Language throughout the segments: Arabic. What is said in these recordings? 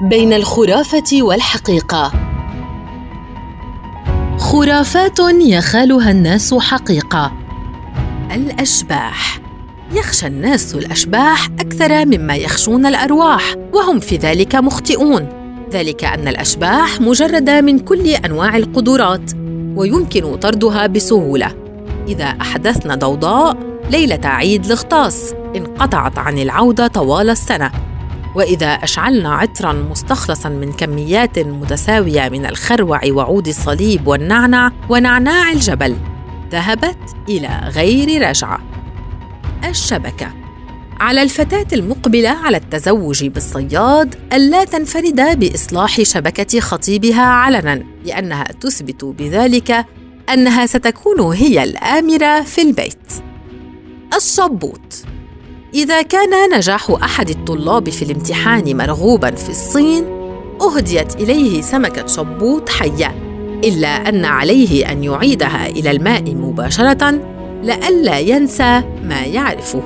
بين الخرافة والحقيقة. خرافات يخالها الناس حقيقة. الأشباح. يخشى الناس الأشباح أكثر مما يخشون الأرواح وهم في ذلك مخطئون. ذلك أن الأشباح مجردة من كل أنواع القدرات ويمكن طردها بسهولة. إذا احدثنا ضوضاء ليلة عيد الغطاس انقطعت عن العودة طوال السنة. وإذا أشعلنا عطرا مستخلصا من كميات متساوية من الخروع وعود الصليب والنعنع ونعناع الجبل ذهبت إلى غير رجعة. الشبكة. على الفتاة المقبلة على التزوج بالصياد ألا تنفرد بإصلاح شبكة خطيبها علنا لأنها تثبت بذلك أنها ستكون هي الآمرة في البيت. الشبوط إذا كان نجاح أحد الطلاب في الامتحان مرغوبا في الصين أهديت إليه سمكة شبوط حية. إلا أن عليه أن يعيدها إلى الماء مباشرة لئلا ينسى ما يعرفه.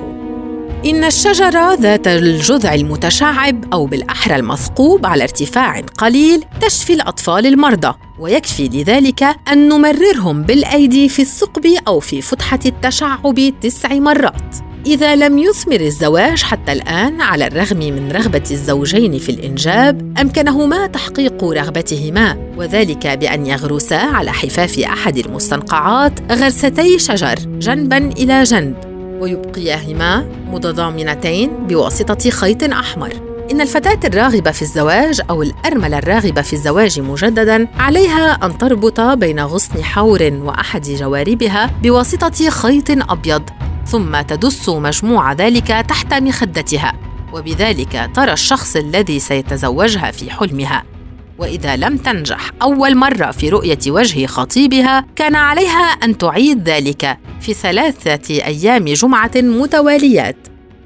إن الشجرة ذات الجذع المتشعب أو بالأحرى المثقوب على ارتفاع قليل تشفي الأطفال المرضى ويكفي لذلك أن نمررهم بالأيدي في الثقب أو في فتحة التشعب تسع مرات. إذا لم يثمر الزواج حتى الآن على الرغم من رغبة الزوجين في الإنجاب، أمكنهما تحقيق رغبتهما وذلك بأن يغرسا على حفاف أحد المستنقعات غرستي شجر جنبا إلى جنب، ويبقياهما متضامنتين بواسطة خيط أحمر. إن الفتاة الراغبة في الزواج أو الأرملة الراغبة في الزواج مجددا عليها أن تربط بين غصن حور وأحد جواربها بواسطة خيط أبيض ثم تدس مجموع ذلك تحت مخدتها وبذلك ترى الشخص الذي سيتزوجها في حلمها. وإذا لم تنجح أول مرة في رؤية وجه خطيبها كان عليها أن تعيد ذلك في ثلاثة أيام جمعة متواليات.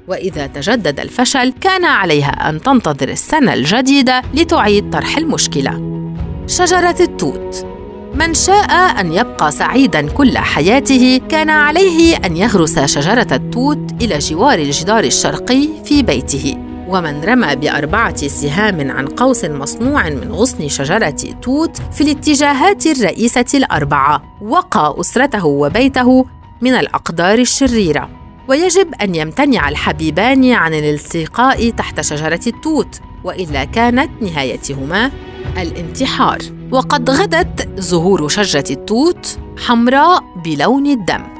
وإذا تجدد الفشل كان عليها أن تنتظر السنة الجديدة لتعيد طرح المشكلة. شجرة التوت. من شاء أن يبقى سعيدا كل حياته كان عليه أن يغرس شجرة التوت إلى جوار الجدار الشرقي في بيته. ومن رمى بأربعة سهام عن قوس مصنوع من غصن شجرة توت في الاتجاهات الرئيسة الأربعة وقى أسرته وبيته من الأقدار الشريرة. ويجب أن يمتنع الحبيبان عن الالتقاء تحت شجرة التوت وإلا كانت نهايتهما الانتحار. وقد غدت زهور شجرة التوت حمراء بلون الدم.